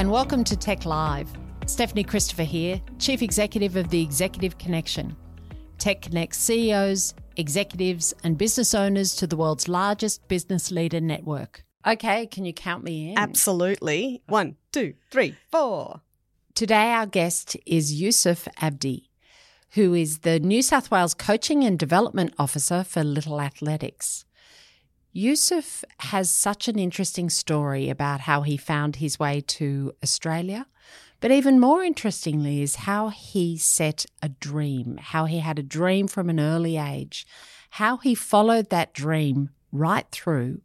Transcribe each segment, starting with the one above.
and welcome to TEC Live. Stephanie Christopher here, Chief Executive of the Executive Connection. TEC connects CEOs, executives, and business owners to the world's largest business leader network. Okay, can you count me in? Absolutely. One, two, three, four. Today, our guest is Youcef Abdi, who is the New South Wales Coaching and Development Officer for Little Athletics. Youcef has such an interesting story about how he found his way to Australia. But even more interestingly is how he set a dream, how he had a dream from an early age, how he followed that dream right through,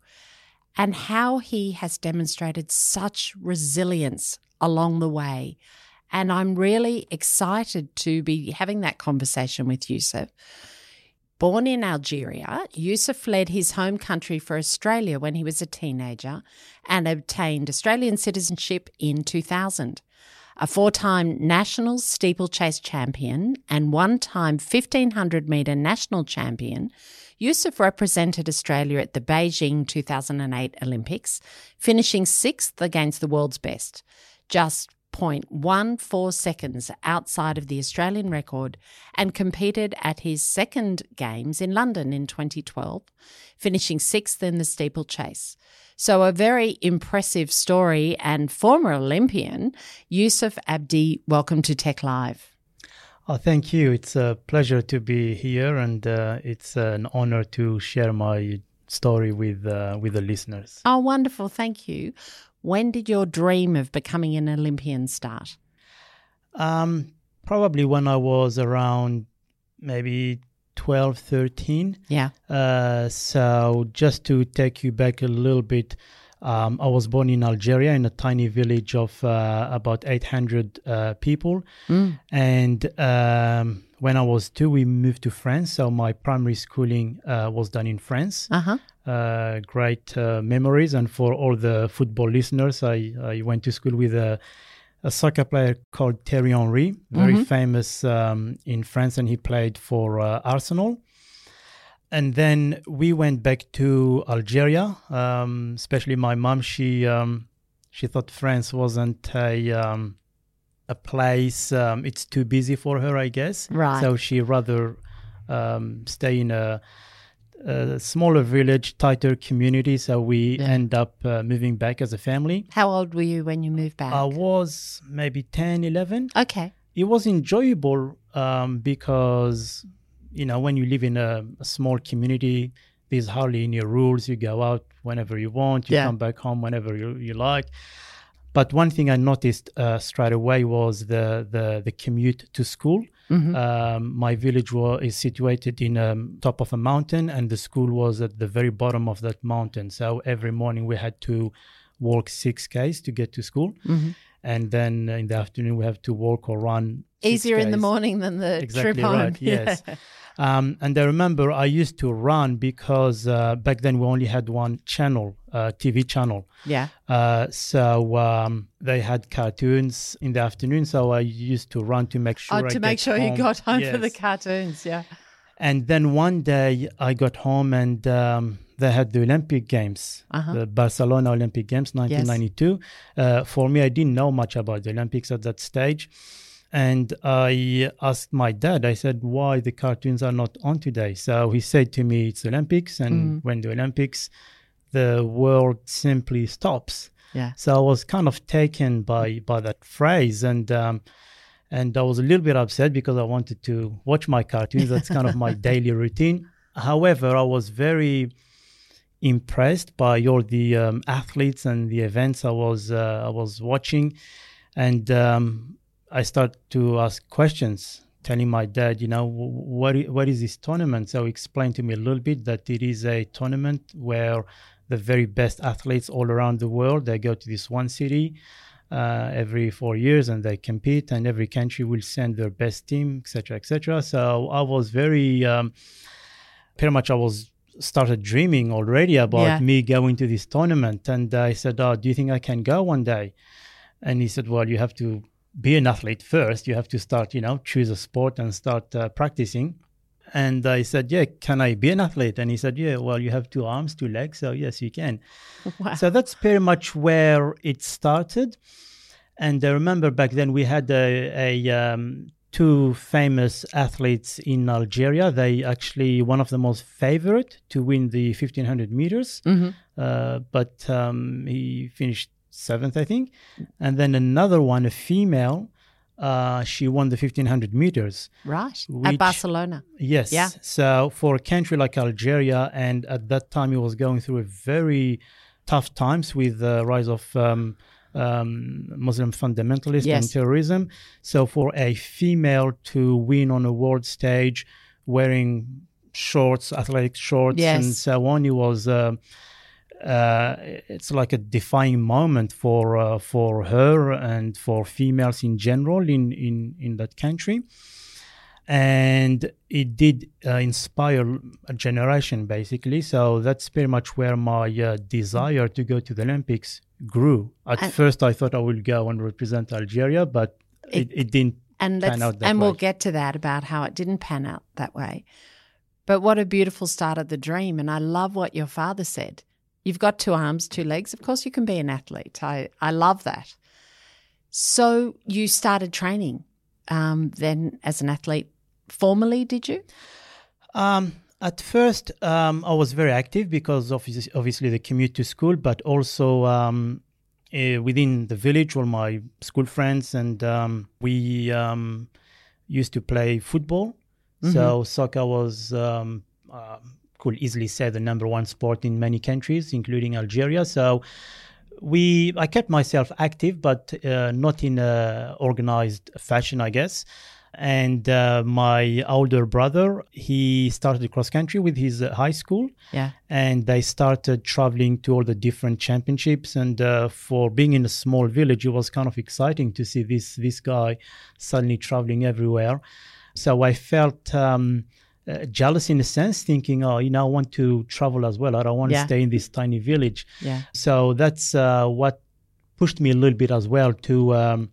and how he has demonstrated such resilience along the way. And I'm really excited to be having that conversation with Youcef Born in Algeria, Youcef fled his home country for Australia when he was a teenager and obtained Australian citizenship in 2000. A four time national steeplechase champion and one time 1500 metre national champion, Youcef represented Australia at the Beijing 2008 Olympics, finishing sixth against the world's best. Just 0.14 seconds outside of the Australian record and competed at his second Games in London in 2012, finishing sixth in the steeplechase. So, a very impressive story. And former Olympian Youcef Abdi, welcome to TEC Live. Oh, thank you. It's a pleasure to be here, and uh, it's an honor to share my story with uh, with the listeners. Oh, wonderful! Thank you. When did your dream of becoming an Olympian start? Um, probably when I was around maybe 12, 13. Yeah. Uh, so just to take you back a little bit, um, I was born in Algeria in a tiny village of uh, about 800 uh, people. Mm. And um, when I was two, we moved to France. So my primary schooling uh, was done in France. Uh-huh uh, great uh, memories. And for all the football listeners, I, I went to school with a, a soccer player called Thierry Henry, very mm-hmm. famous um, in France, and he played for uh, Arsenal. And then we went back to Algeria, um, especially my mom. She um, she thought France wasn't a um, a place. Um, it's too busy for her, I guess. Right. So she rather um, stay in a a smaller village, tighter community. So we yeah. end up uh, moving back as a family. How old were you when you moved back? I was maybe 10, 11. Okay. It was enjoyable um, because, you know, when you live in a, a, small community, there's hardly any rules. You go out whenever you want, you yeah. come back home whenever you, you like. But one thing I noticed uh, straight away was the, the, the commute to school. Mm-hmm. Um, my village was, is situated in um, top of a mountain, and the school was at the very bottom of that mountain. So every morning we had to walk six k's to get to school, mm-hmm. and then in the afternoon we have to walk or run. Easier in the morning than the exactly trip home. Right, yes. Um, and I remember I used to run because uh, back then we only had one channel, uh, TV channel. Yeah. Uh, so um, they had cartoons in the afternoon. So I used to run to make sure. Oh, to I make sure home. you got home yes. for the cartoons. Yeah. And then one day I got home and um, they had the Olympic Games, uh-huh. the Barcelona Olympic Games, 1992. Yes. Uh, for me, I didn't know much about the Olympics at that stage. And I asked my dad, I said, why the cartoons are not on today? So he said to me, it's Olympics. And mm. when the Olympics, the world simply stops. Yeah. So I was kind of taken by by that phrase. And um, and I was a little bit upset because I wanted to watch my cartoons. That's kind of my daily routine. However, I was very impressed by all the um, athletes and the events I was uh, I was watching, and um, I start to ask questions, telling my dad, you know, what what is this tournament? So he explained to me a little bit that it is a tournament where the very best athletes all around the world they go to this one city uh, every four years and they compete, and every country will send their best team, etc., etc. So I was very, um, pretty much, I was started dreaming already about yeah. me going to this tournament, and I said, "Oh, do you think I can go one day?" And he said, "Well, you have to." Be an athlete first. You have to start, you know, choose a sport and start uh, practicing. And I said, Yeah, can I be an athlete? And he said, Yeah, well, you have two arms, two legs. So, yes, you can. Wow. So that's pretty much where it started. And I remember back then we had a, a um, two famous athletes in Algeria. They actually one of the most favorite to win the 1500 meters, Mm-hmm. uh, but um, he finished seventh, I think. And then another one, a female, uh, she won the 1500 meters. Right. Which- At Barcelona. Yes. Yeah. So for a country like Algeria, and at that time it was going through a very tough times with the rise of um, um, Muslim fundamentalists Yes. and terrorism. So for a female to win on a world stage wearing shorts, athletic shorts, yes. and so on, it was. Uh, uh, it's like a defining moment for uh, for her and for females in general in in in that country and it did uh, inspire a generation basically so that's pretty much where my uh, desire to go to the olympics grew at And- first i thought i would go and represent algeria but it, it didn't And pan out that and we'll get to that about how it didn't pan out that way. But what a beautiful start of the dream. And I love what your father said. You've got two arms, two legs. Of course you can be an athlete. I, I love that. So you started training um, then as an athlete formally, did you? Um, at first, um, I was very active because obviously, obviously the commute to school, but also um, uh, within the village, all my school friends, and um, we um, used to play football. So soccer was, um, uh, could easily say, the number one sport in many countries, including Algeria. So we, I kept myself active, but uh, not in a organized fashion, I guess and uh, my older brother he started cross country with his uh, high school Yeah. and they started traveling to all the different championships and uh, for being in a small village it was kind of exciting to see this this guy suddenly traveling everywhere so i felt um, uh, jealous in a sense thinking oh you know i want to travel as well i don't want Yeah. to stay in this tiny village Yeah. so that's uh, what pushed me a little bit as well to um,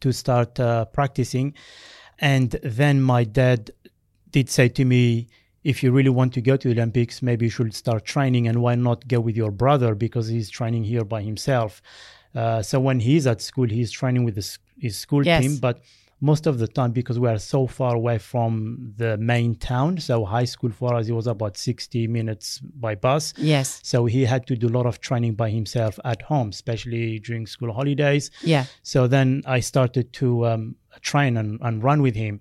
to start uh, practicing. And then my dad did say to me, if you really want to go to the Olympics, maybe you should start training. And why not go with your brother because he's training here by himself. Uh, so when he's at school, he's training with his, his school Yes. team. But most of the time, because we are so far away from the main town, so high school for us, it was about 60 minutes by bus. Yes. So he had to do a lot of training by himself at home, especially during school holidays. Yeah. So then I started to um, train and, and run with him.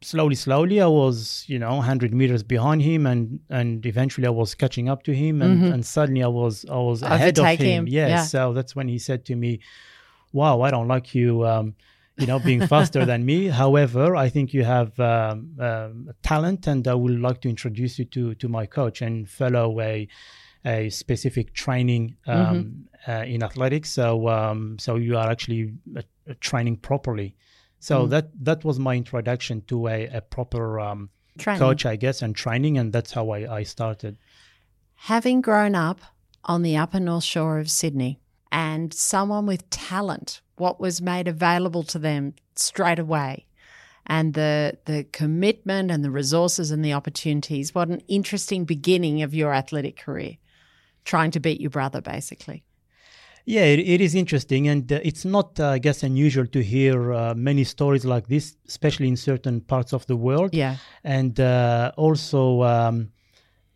Slowly, slowly, I was, you know, 100 meters behind him, and and eventually I was catching up to him, and, and suddenly I was I was ahead of him. him, Yes. yeah. So that's when he said to me, "Wow, I don't like you." Um, you know, being faster than me. However, I think you have um, um, talent, and I would like to introduce you to to my coach and follow a a specific training um, uh, in athletics. So um, so you are actually uh, uh, training properly. So that that was my introduction to a, a proper um, coach, I guess, and training, and that's how I, I started. Having grown up on the upper north shore of Sydney and someone with talent, what was made available to them straight away, and the the commitment and the resources and the opportunities, what an interesting beginning of your athletic career. Trying to beat your brother, basically. Yeah, it, it is interesting, and uh, it's not, uh, I guess, unusual to hear uh, many stories like this, especially in certain parts of the world. Yeah. and uh, also um,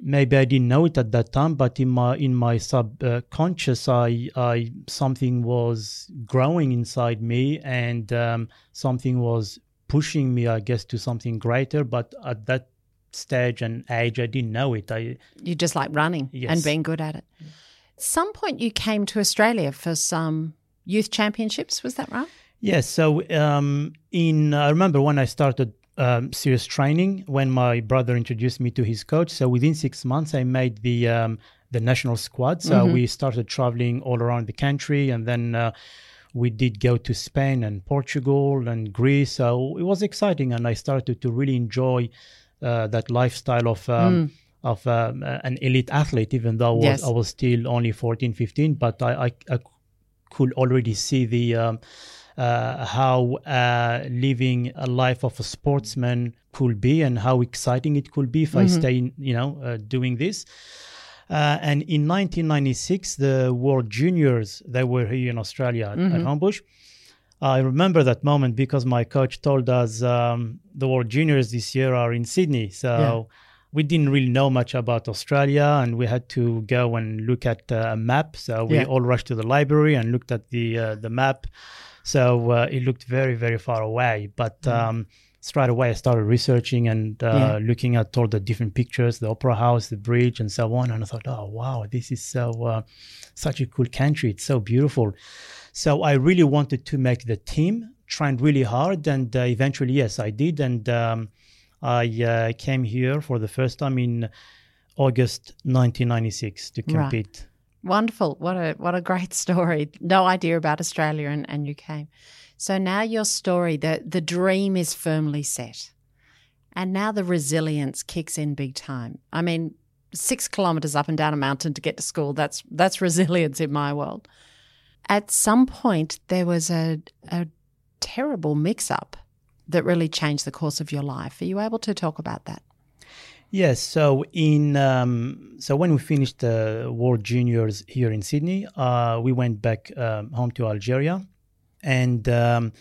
maybe I didn't know it at that time, but in my in my subconscious, I I something was growing inside me, and um, something was pushing me, I guess, to something greater. But at that stage and age, I didn't know it. I You just like running and being good at it. At some point, you came to Australia for some youth championships. Was that right? Yes. So um, in I remember when I started um, serious training when my brother introduced me to his coach. So within six months, I made the um, the national squad. So we started traveling all around the country, and then. Uh, we did go to Spain and Portugal and Greece, so it was exciting, and I started to really enjoy uh, that lifestyle of um, of um, an elite athlete. Even though I was, Yes. I was still only 14, 15, but I, I, I could already see the um, uh, how uh, living a life of a sportsman could be and how exciting it could be if I stay, you know, uh, doing this. Uh, and in 1996, the World Juniors they were here in Australia at, at Homebush. I remember that moment because my coach told us um, the World Juniors this year are in Sydney. So Yeah. we didn't really know much about Australia and we had to go and look at uh, a map. So we Yeah. all rushed to the library and looked at the uh, the map. So uh, it looked very, very far away. But um, straight away, I started researching and uh, Mm. Yeah. looking at all the different pictures, the opera house, the bridge, and so on. And I thought, oh, wow, this is so uh, such a cool country. It's so beautiful. So I really wanted to make the team, trained really hard, and uh, eventually, yes, I did. And um, I uh, came here for the first time in August 1996 to Right. Wonderful. What a what a great story. No idea about Australia and, and you came. So now your story, the the dream is firmly set. And now the resilience kicks in big time. I mean, six kilometers up and down a mountain to get to school, that's that's resilience in my world. At some point there was a a terrible mix up that really changed the course of your life. Are you able to talk about that? Yes. So in um, so when we finished the World Juniors here in Sydney, uh, we went back um, home to Algeria, and um,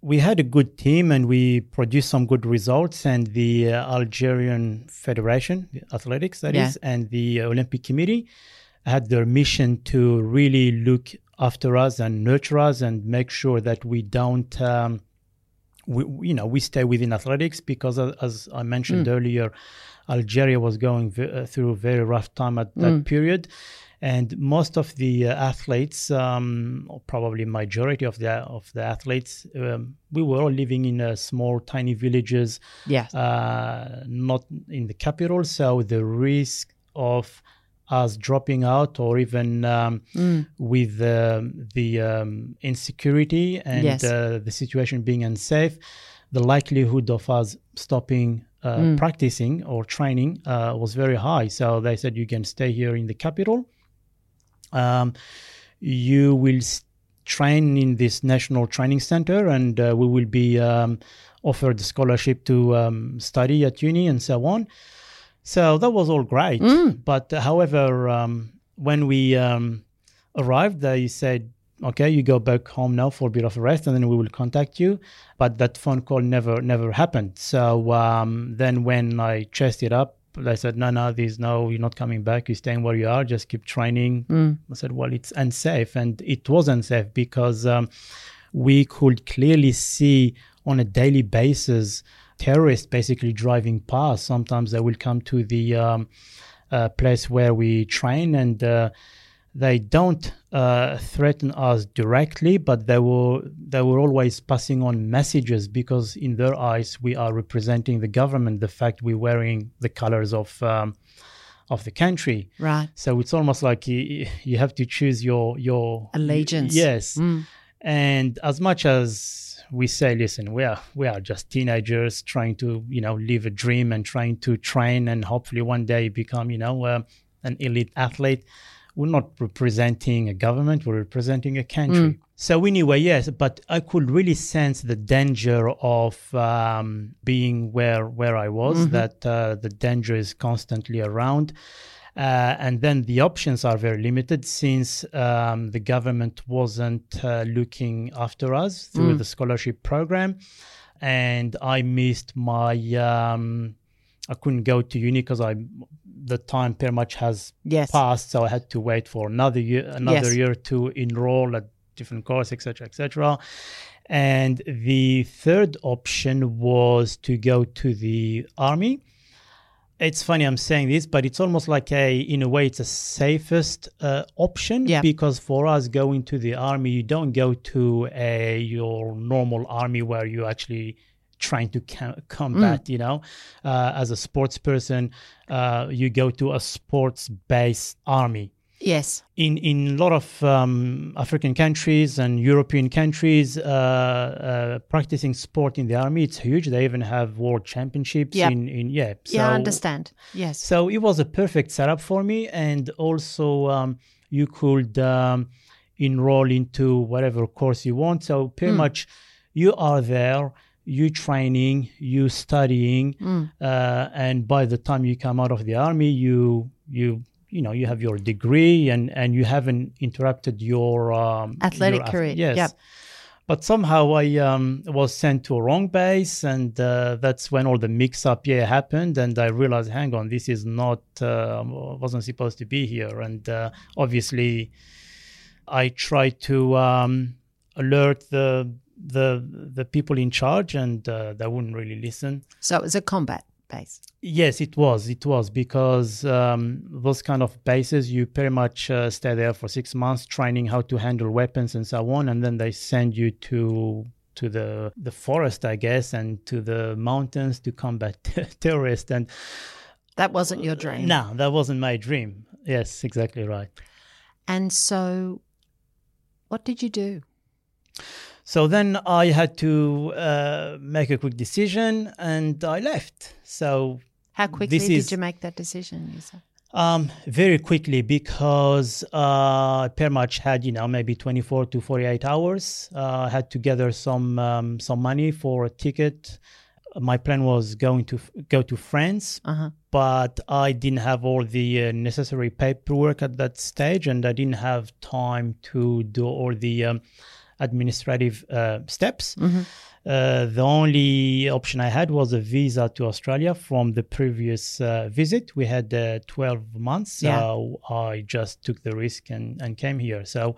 we had a good team and we produced some good results. And the uh, Algerian Federation, the athletics that is, Yeah. and the Olympic Committee had their mission to really look after us and nurture us and make sure that we don't. Um, we, you know, we stay within athletics because, uh, as I mentioned earlier, Algeria was going v- uh, through a very rough time at that period, and most of the uh, athletes, um, or probably majority of the of the athletes, um, we were all living in uh, small, tiny villages, Yes. uh, not in the capital. So the risk of us dropping out or even um, with um, the um, insecurity and Yes. uh, the situation being unsafe, the likelihood of us stopping uh, Mm. practicing or training uh, was very high. So they said you can stay here in the capital. Um, you will train in this national training center, and uh, we will be um, offered scholarship to um, study at uni and so on. So that was all great. But uh, however, um, when we um, arrived, they said, "Okay, you go back home now for a bit of a rest, and then we will contact you." But that phone call never never happened. So um, then, when I chased it up, they said, "No, no, there's no. You're not coming back. You're staying where you are. Just keep training." I said, "Well, it's unsafe," and it was unsafe because um, we could clearly see on a daily basis terrorists basically driving past. Sometimes they will come to the um, uh, place where we train and uh, they don't uh, threaten us directly, but they were they were always passing on messages because in their eyes we are representing the government. The fact we're wearing the colors of um, of the country. Right. So it's almost like you, you have to choose your your Allegiance. Yes, Mm. and as much as we say, listen, we are we are just teenagers trying to you know live a dream and trying to train and hopefully one day become you know uh, an elite athlete. We're not representing a government; we're representing a country. So anyway, yes, but I could really sense the danger of um, being where where I was. That uh, the danger is constantly around. Uh, and then the options are very limited since um, the government wasn't uh, looking after us through the scholarship program. And I missed my, um, I couldn't go to uni because I, the time pretty much has Yes. passed. So I had to wait for another year, another Yes. year to enroll at different course, etc., etc. And the third option was to go to the army it's funny I'm saying this, but it's almost like a, in a way, it's a safest uh, option Yeah. because for us going to the army, you don't go to a your normal army where you actually trying to combat. You know, uh, as a sports person, uh, you go to a sports-based army Yes. in in a lot of um, African countries and European countries, uh, uh, practicing sport in the army it's huge. They even have world championships. Yep. In in yeah. So, yeah, I understand. Yes. So it was a perfect setup for me, and also um, you could um, enroll into whatever course you want. So pretty much, you are there. You training, you studying, uh, and by the time you come out of the army, you you you know you have your degree and and you haven't interrupted your um, Athletic your ath- career, Yes. yep. But somehow I um, was sent to a wrong base, and uh, that's when all the mix-up yeah happened, and I realized, hang on, this is not uh, wasn't supposed to be here, and uh, obviously, I tried to um, alert the the the people in charge, and uh, they wouldn't really listen. So it was a combat base. Yes, it was. It was because um, those kind of bases, you pretty much uh, stay there for six months, training how to handle weapons and so on, and then they send you to to the the forest, I guess, and to the mountains to combat terrorists. And That wasn't your dream. no, that wasn't my dream. Yes, exactly right. And so, what did you do? So then I had to uh, make a quick decision, and I left. So How quickly did is- you make that decision? Um, very quickly because uh, I pretty much had you know maybe 24 to 48 hours. Uh, I had to gather some um, some money for a ticket. My plan was going to f- go to France, Uh-huh. but I didn't have all the uh, necessary paperwork at that stage, and I didn't have time to do all the um, administrative uh, steps. Mhm. Uh, the only option I had was a visa to Australia from the previous uh, visit. We had uh, 12 months, so Yeah. I just took the risk and, and came here. So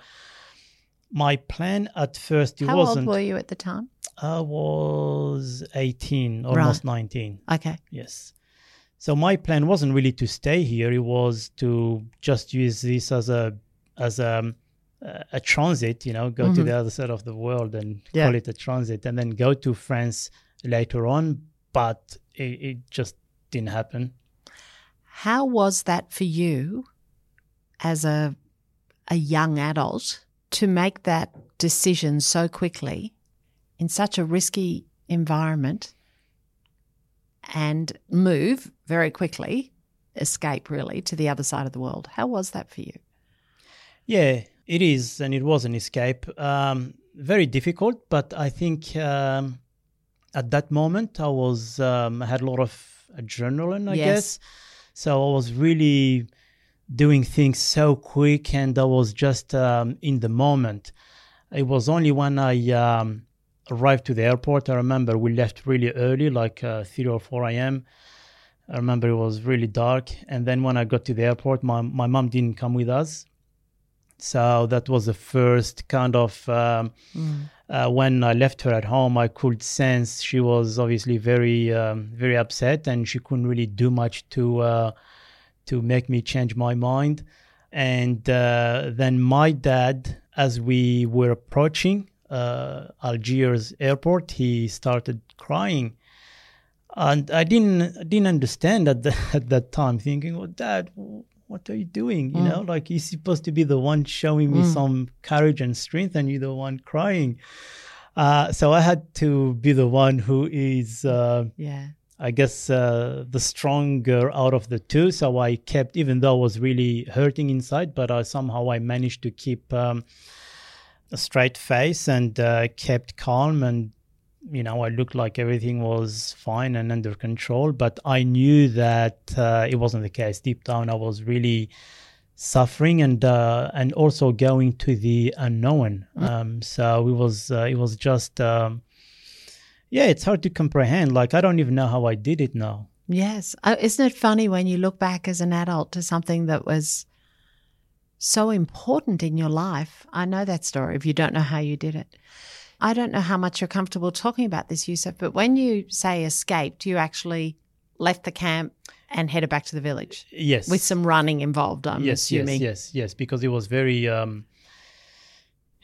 my plan at first it How wasn't. How old were you at the time? I was 18, almost 19. Okay. Yes. So my plan wasn't really to stay here. It was to just use this as a as a a transit. You know, go to Mhm. the other side of the world and Yeah. call it a transit, and then go to France later on. But it, it just didn't happen. How was that for you as a a young adult to make that decision so quickly in such a risky environment and move very quickly, escape really to the other side of the world? How was that for you? Yeah, it is, and it was an escape. Um, very difficult, but I think um, at that moment I was um, I had a lot of adrenaline, I Yes. guess. So I was really doing things so quick, and I was just um, in the moment. It was only when I um, arrived to the airport. I remember we left really early, like uh, three or four a.m. I remember it was really dark, and then when I got to the airport, my my mom didn't come with us. So that was the first kind of um, uh, when I left her at home. I could sense she was obviously very um, very upset, and she couldn't really do much to uh, to make me change my mind. And uh, then my dad, as we were approaching uh, Algiers airport, he started crying and I didn't I didn't understand at the, at that time, thinking, "Well, Dad, what are you doing? You Mm. know, like you're supposed to be the one showing me Mm. some courage and strength, and you're the one crying." Uh, so I had to be the one who is, uh, Yeah. I guess, uh, the stronger out of the two. So I kept, even though I was really hurting inside, but I somehow I managed to keep um, a straight face and uh, kept calm and you know, I looked like everything was fine and under control, but I knew that uh, it wasn't the case. Deep down, I was really suffering and uh, and also going to the unknown. Um, so it was uh, it was just um, yeah, it's hard to comprehend. Like I don't even know how I did it now. Yes. Uh, isn't it funny when you look back as an adult to something that was so important in your life? I know that story if you don't know how you did it. I don't know how much you're comfortable talking about this, Youcef, but when you say escaped, you actually left the camp and headed back to the village Yes, with some running involved, I'm yes, assuming. yes, yes, yes, because it was very. Um,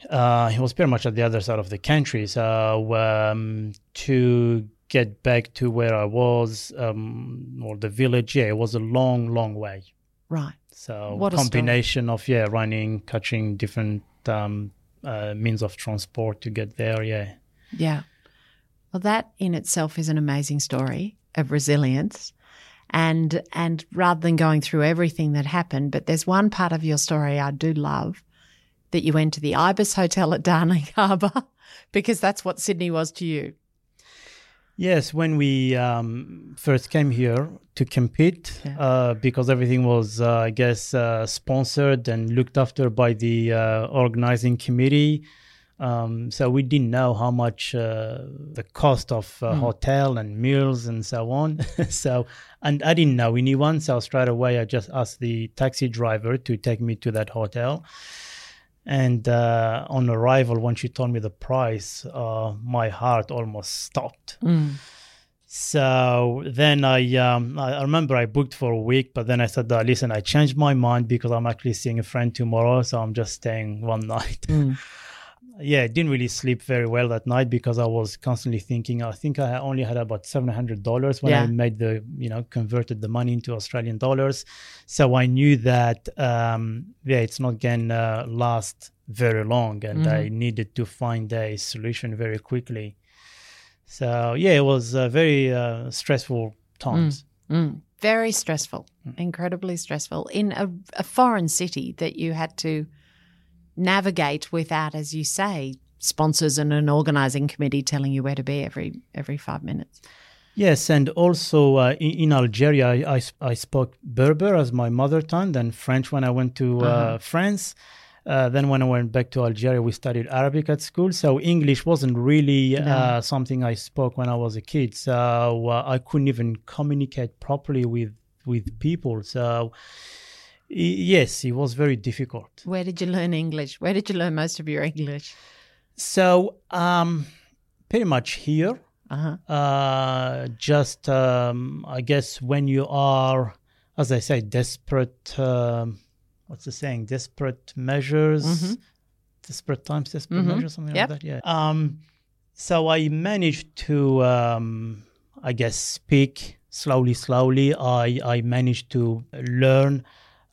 uh, it was pretty much at the other side of the country. So um, to get back to where I was um, or the village, yeah, it was a long, long way. Right. So What a combination of yeah, running, catching different um, uh, means of transport to get there. Yeah, Yeah. Well, that in itself is an amazing story of resilience. And and rather than going through everything that happened, but there's one part of your story I do love that you went to the Ibis Hotel at Darling Harbour because that's what Sydney was to you. Yes, when we um, first came here to compete, Yeah. uh, because everything was, uh, I guess, uh, sponsored and looked after by the uh, organizing committee. Um, so we didn't know how much uh, the cost of uh, hotel and meals and so on. so, and I didn't know anyone, so straight away I just asked the taxi driver to take me to that hotel. And uh, on arrival, when she told me the price, uh, my heart almost stopped. So then I, um, I remember I booked for a week, but then I said, uh, "Listen, I changed my mind because I'm actually seeing a friend tomorrow, so I'm just staying one night." Yeah, I didn't really sleep very well that night because I was constantly thinking. I think I only had about seven hundred dollars when I made the, you know, converted the money into Australian dollars. So I knew that, um, yeah, it's not gonna last very long, and I needed to find a solution very quickly. So yeah, it was uh, very uh, stressful times. Mm. Very stressful, incredibly stressful in a, a foreign city that you had to navigate without, as you say, sponsors and an organizing committee telling you where to be every every five minutes. Yes, and also uh, in, in Algeria, I, I, I spoke Berber as my mother tongue, then French when I went to uh, France. Uh, then when I went back to Algeria, we studied Arabic at school. So English wasn't really uh, something I spoke when I was a kid. So uh, I couldn't even communicate properly with with people. So yes, it was very difficult. Where did you learn English? Where did you learn most of your English? So um, pretty much here. Uh-huh. uh, just um, I guess when you are, as I say, desperate. Um, what's the saying? Desperate measures, desperate times, desperate measures, something Yep. like that. Yeah. Um, so I managed to, um, I guess, speak slowly, slowly. I I managed to learn.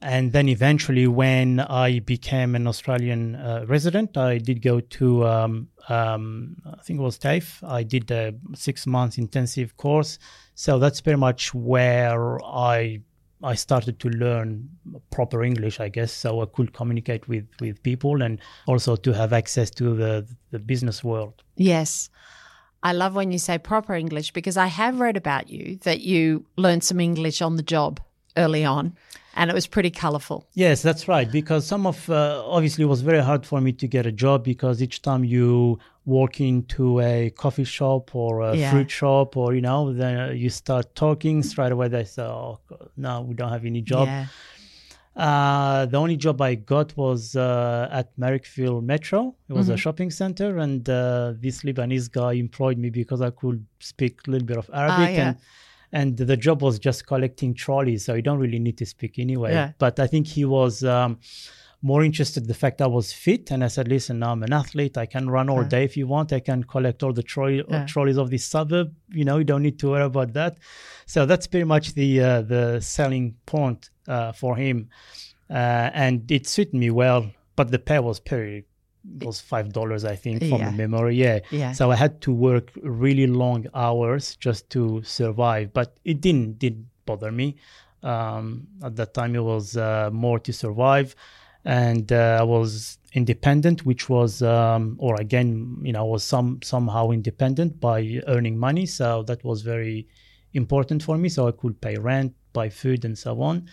And then eventually, when I became an Australian uh, resident, I did go to, um, um, I think it was TAFE. I did a six months intensive course. So that's pretty much where I I started to learn proper English, I guess, so I could communicate with, with people and also to have access to the, the business world. Yes. I love when you say proper English because I have read about you that you learned some English on the job early on and it was pretty colorful. Yes, that's right. Because some of uh, obviously it was very hard for me to get a job because each time you walk into a coffee shop or a Yeah. fruit shop or you know then you start talking straight away they say oh no we don't have any job Yeah. Uh, the only job I got was uh, at Marrickville Metro. It was Mm-hmm. a shopping center, and uh, this Lebanese guy employed me because I could speak a little bit of Arabic, Ah, yeah. and and the job was just collecting trolleys, so you don't really need to speak anyway. Yeah. But I think he was um, more interested in the fact I was fit, and I said, "Listen, now I'm an athlete. I can run all day if you want. I can collect all the trolley, Yeah. trolleys of this suburb. You know, you don't need to worry about that." So that's pretty much the uh, the selling point uh, for him, uh, and it suited me well. But the pay was pretty was five dollars, I think, from Yeah. memory. Yeah. Yeah. So I had to work really long hours just to survive, but it didn't didn't bother me. Um, at that time, it was uh, more to survive, and uh, I was independent, which was, um, or again, you know, I was some somehow independent by earning money. So that was very important for me. So I could pay rent, buy food, and so on.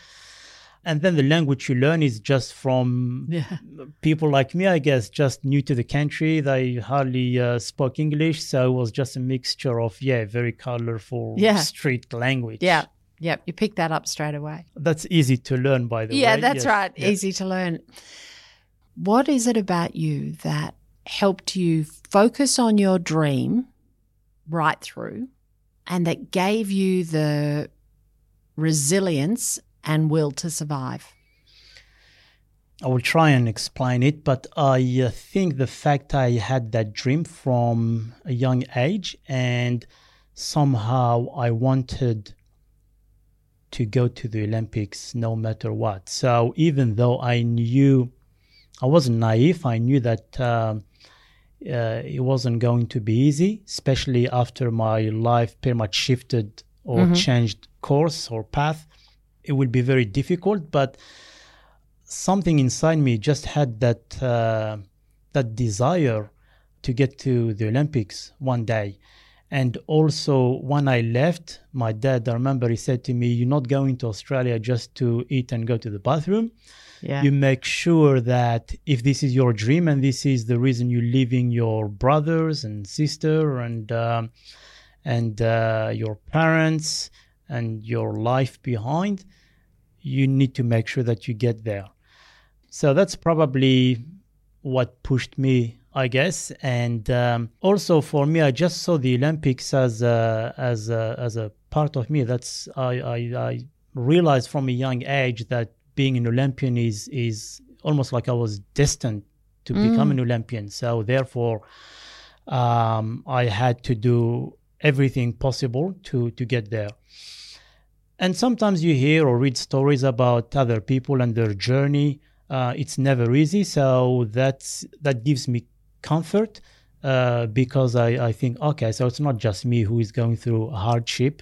And then the language you learn is just from Yeah. people like me, I guess, just new to the country. They hardly uh, spoke English, so it was just a mixture of yeah, very colorful Yeah. street language. Yeah. Yep. You pick that up straight away. that's easy to learn, by the way. Yeah, that's Yes. right. Yeah. Easy to learn. What is it about you that helped you focus on your dream right through and that gave you the resilience and will to survive? I will try and explain it, but I uh, think the fact I had that dream from a young age and somehow I wanted to go to the Olympics no matter what. So even though I knew I wasn't naive, I knew that um uh, it wasn't going to be easy, especially after my life pretty much shifted or changed course or path. It will be very difficult, but something inside me just had that uh, that desire to get to the Olympics one day, And also, when I left, my dad, I remember he said to me, You're not going to Australia just to eat and go to the bathroom. Yeah. You make sure that if this is your dream and this is the reason you're leaving your brothers and sister and um, and uh, your parents and your life behind, you need to make sure that you get there. So that's probably what pushed me I guess. And um, also for me, I just saw the Olympics as a, as a, as a part of me. That's I, I, I realized from a young age that being an Olympian is is almost like I was destined to Mm. become an Olympian. So therefore, um, I had to do everything possible to to get there. And sometimes you hear or read stories about other people and their journey. Uh, it's never easy, so that's that gives me comfort uh, because I, I think okay, so it's not just me who is going through hardship.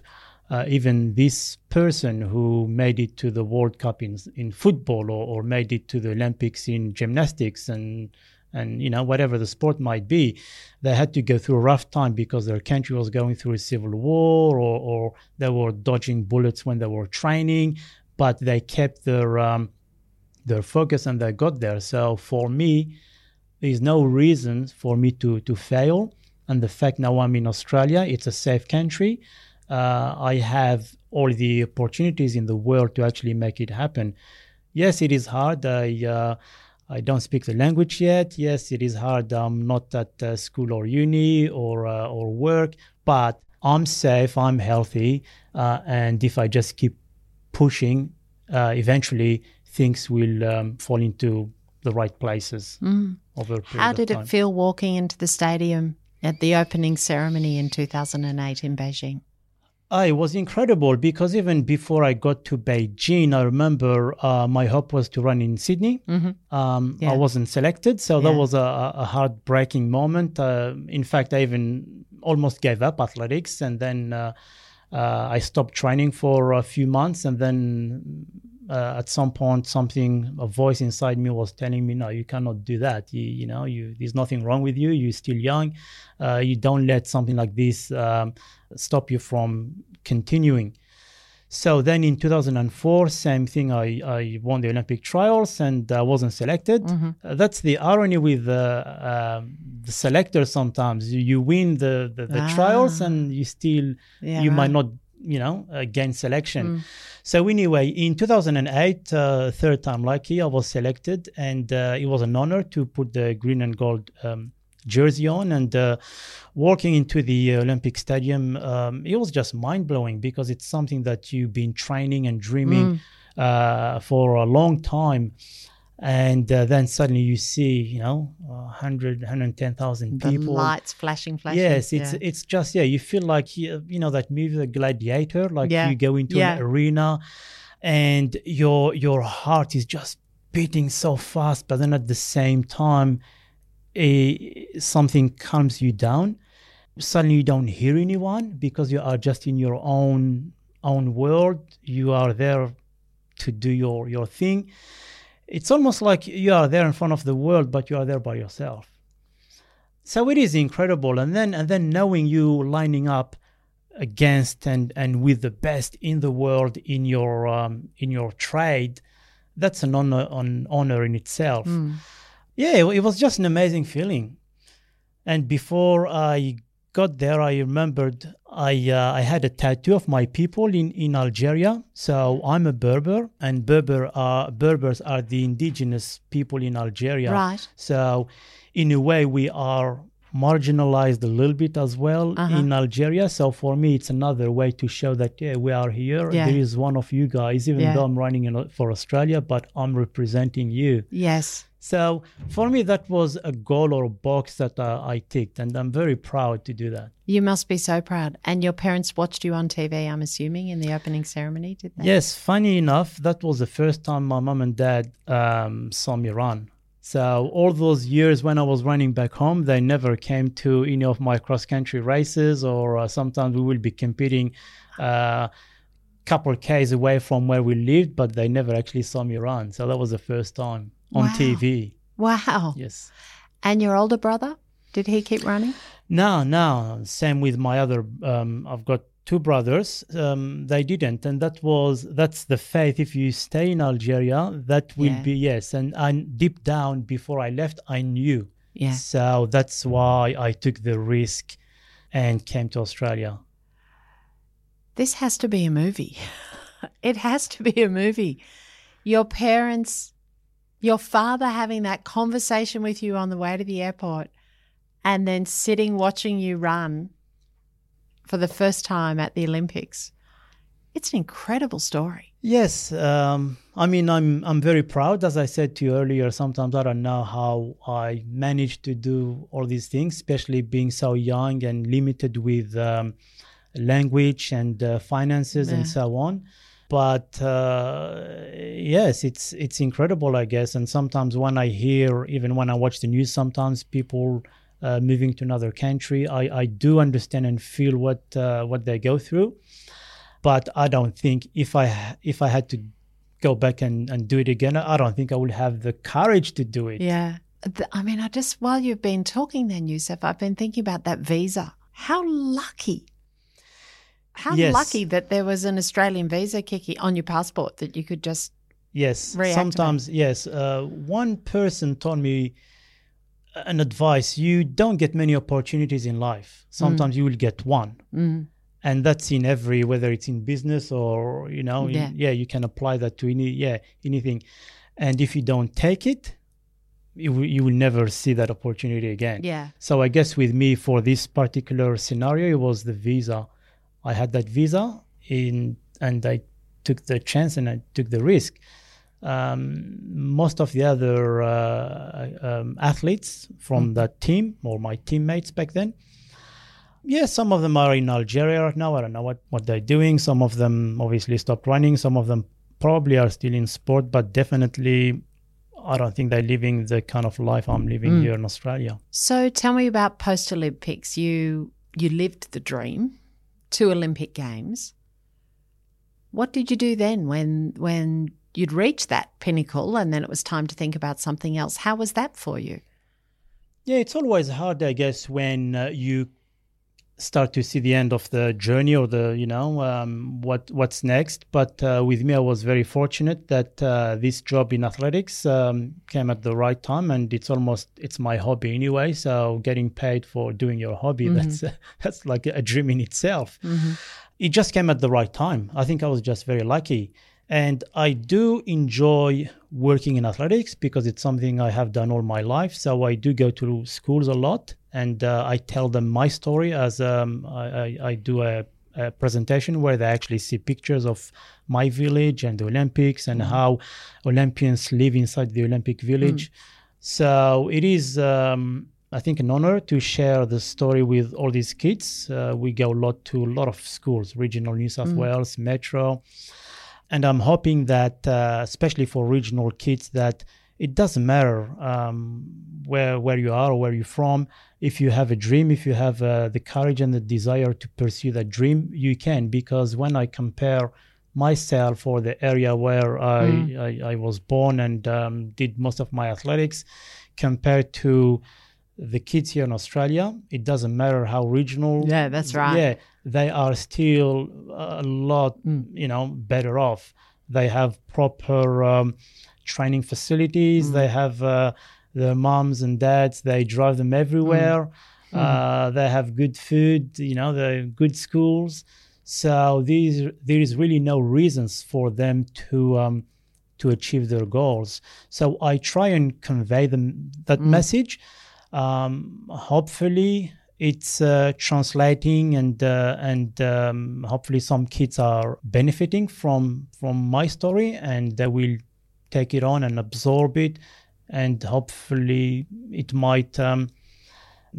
Uh, even this person who made it to the World Cup in in football or, or made it to the Olympics in gymnastics and and you know whatever the sport might be, they had to go through a rough time because their country was going through a civil war or, or they were dodging bullets when they were training, but they kept their um, their focus and they got there. So for me, there's no reason for me to to fail. And the fact now I'm in Australia, it's a safe country. Uh, I have all the opportunities in the world to actually make it happen. Yes, it is hard. I uh, I don't speak the language yet. Yes, it is hard. I'm not at uh, school or uni or uh, or work, but I'm safe. I'm healthy, uh, and if I just keep pushing, uh, eventually things will um, fall into the right places over Mm. How of did it feel walking into the stadium at the opening ceremony in 2008 in Beijing? Ah, it was incredible because even before I got to Beijing, I remember uh, my hope was to run in Sydney. Mm-hmm. Um, Yeah. I wasn't selected, so that was a, a heartbreaking moment. Uh, in fact, I even almost gave up athletics, and then uh, uh, I stopped training for a few months, and then uh, at some point, something, a voice inside me was telling me, "No, you cannot do that. You, you know, you there's nothing wrong with you. You're still young. Uh, you don't let something like this um, stop you from continuing." So then in 2004, same thing. I, I won the Olympic trials and I wasn't selected. Uh, that's the irony with uh, um, the selectors. Sometimes you, you win the the, the trials Ah. and you still Yeah, you might not you know uh, gain selection. So anyway, in 2008, uh, third time lucky, I was selected, and uh, it was an honor to put the green and gold um, jersey on and uh, walking into the Olympic Stadium. Um, it was just mind blowing because it's something that you've been training and dreaming uh, for a long time. And uh, then suddenly you see, you know, 100, 110,000 The people. lights flashing, flashing. Yes, it's yeah. it's just yeah. You feel like you you know that movie, The Gladiator. Like Yeah. you go into Yeah. an arena, and your your heart is just beating so fast, but then at the same time, a, something calms you down. Suddenly, you don't hear anyone because you are just in your own own world. You are there to do your your thing. It's almost like you are there in front of the world, but you are there by yourself so it is incredible and then and then knowing you lining up against and and with the best in the world in your um, in your trade that's an honor an honor in itself yeah it, was just an amazing feeling and before i got there i remembered i uh, i had a tattoo of my people in in algeria so i'm a berber and berber are berbers are the indigenous people in algeria Right. so, in a way, we are marginalized a little bit as well Uh-huh. in Algeria. So, for me, it's another way to show that, yeah, we are here. Yeah. There is one of you guys, even Yeah. though I'm running in, for Australia, but I'm representing you. Yes. So, for me, that was a goal or a box that uh, I ticked, and I'm very proud to do that. You must be so proud. And your parents watched you on TV, I'm assuming, in the opening ceremony, did they? Yes, funny enough, that was the first time my mom and dad um, saw me run. So all those years when I was running back home, they never came to any of my cross country races, or uh, sometimes we will be competing a couple of k's away from where we lived, but they never actually saw me run. So that was the first time on Wow. TV. Wow. Yes. And your older brother? Did he keep running? No, no. Same with my other. Um, I've got two brothers. Um, they didn't, and that was that's the faith. If you stay in Algeria, that will Yeah. be yes. And I deep down, before I left, I knew. Yeah. So that's why I took the risk and came to Australia. This has to be a movie. it has to be a movie. Your parents, your father having that conversation with you on the way to the airport and then sitting watching you run for the first time at the Olympics. It's an incredible story. Yes, um, I mean I'm I'm very proud. As I said to you earlier, sometimes I don't know how I managed to do all these things, especially being so young and limited with um, language and uh, finances Yeah. and so on. But uh, yes, it's it's incredible, I guess. And sometimes when I hear, even when I watch the news, sometimes people uh, moving to another country, I, I do understand and feel what uh, what they go through but I don't think if I if I had to go back and, and do it again, I don't think I would have the courage to do it. Yeah. I mean, I just, while you've been talking then, Youcef, I've been thinking about that visa. How lucky. How Yes. lucky that there was an Australian visa kicking on your passport that you could just Yes, Reactivate. sometimes yes. Uh, one person told me an advice: you don't get many opportunities in life. Sometimes you will get one, mm, and that's in every whether it's in business or you know, in- Yeah. yeah, you can apply that to any yeah anything. And if you don't take it, you you will never see that opportunity again. yeah. So I guess with me for this particular scenario, it was the visa. I had that visa in, and I took the chance and I took the risk. Um, most of the other uh, um, athletes from that team or my teammates back then, yeah, some of them are in Algeria right now. I don't know what, what they're doing. Some of them obviously stopped running. Some of them probably are still in sport, but definitely, I don't think they're living the kind of life I'm living here in Australia. So tell me about post Olympics. You you lived the dream, two Olympic games. What did you do then when when you'd reached that pinnacle and then it was time to think about something else? How was that for you? Yeah, it's always hard, I guess, when uh, you start to see the end of the journey or the, you know, um, what what's next. But uh, with me, I was very fortunate that uh, this job in athletics um, came at the right time, and it's almost it's my hobby anyway. So getting paid for doing your hobby, that's that's like a dream in itself. It just came at the right time. I think I was just very lucky. And I do enjoy working in athletics because it's something I have done all my life. So I do go to schools a lot and uh, I tell them my story as um, I, I, I do a, a presentation where they actually see pictures of my village and the Olympics and how Olympians live inside the Olympic village. So it is, um, I think, an honor to share the story with all these kids. Uh, we go a lot to a lot of schools, regional New South Wales, Metro, and I'm hoping that, uh, especially for regional kids, that it doesn't matter um, where where you are or where you're from. If you have a dream, if you have uh, the courage and the desire to pursue that dream, you can. Because when I compare myself or the area where I, I, I was born and um, did most of my athletics, compared to the kids here in Australia, it doesn't matter how regional. Yeah, that's right. Yeah, they are still a lot, you know, better off. They have proper um, training facilities. They have uh, their moms and dads. They drive them everywhere. Uh, they have good food. You know, the good schools. So these there is really no reasons for them to um, to achieve their goals. So I try and convey them that message. Um, hopefully, it's uh, translating and uh, and um, hopefully some kids are benefiting from from my story and they will take it on and absorb it, and hopefully it might um,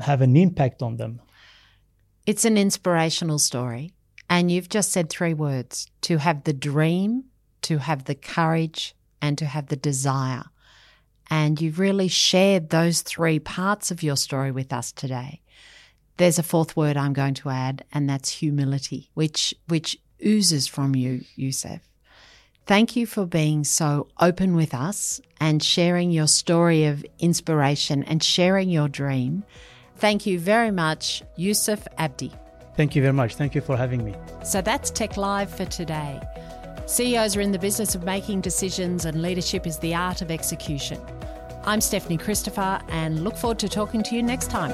have an impact on them. It's an inspirational story. And you've just said three words to have the dream, to have the courage, and to have the desire. And you've really shared those three parts of your story with us today. There's a fourth word I'm going to add, and that's humility, which, which oozes from you, Youcef. Thank you for being so open with us and sharing your story of inspiration and sharing your dream. Thank you very much, Youcef Abdi. Thank you very much. Thank you for having me. So that's TEC Live for today. CEOs are in the business of making decisions, and leadership is the art of execution. I'm Stephanie Christopher and look forward to talking to you next time.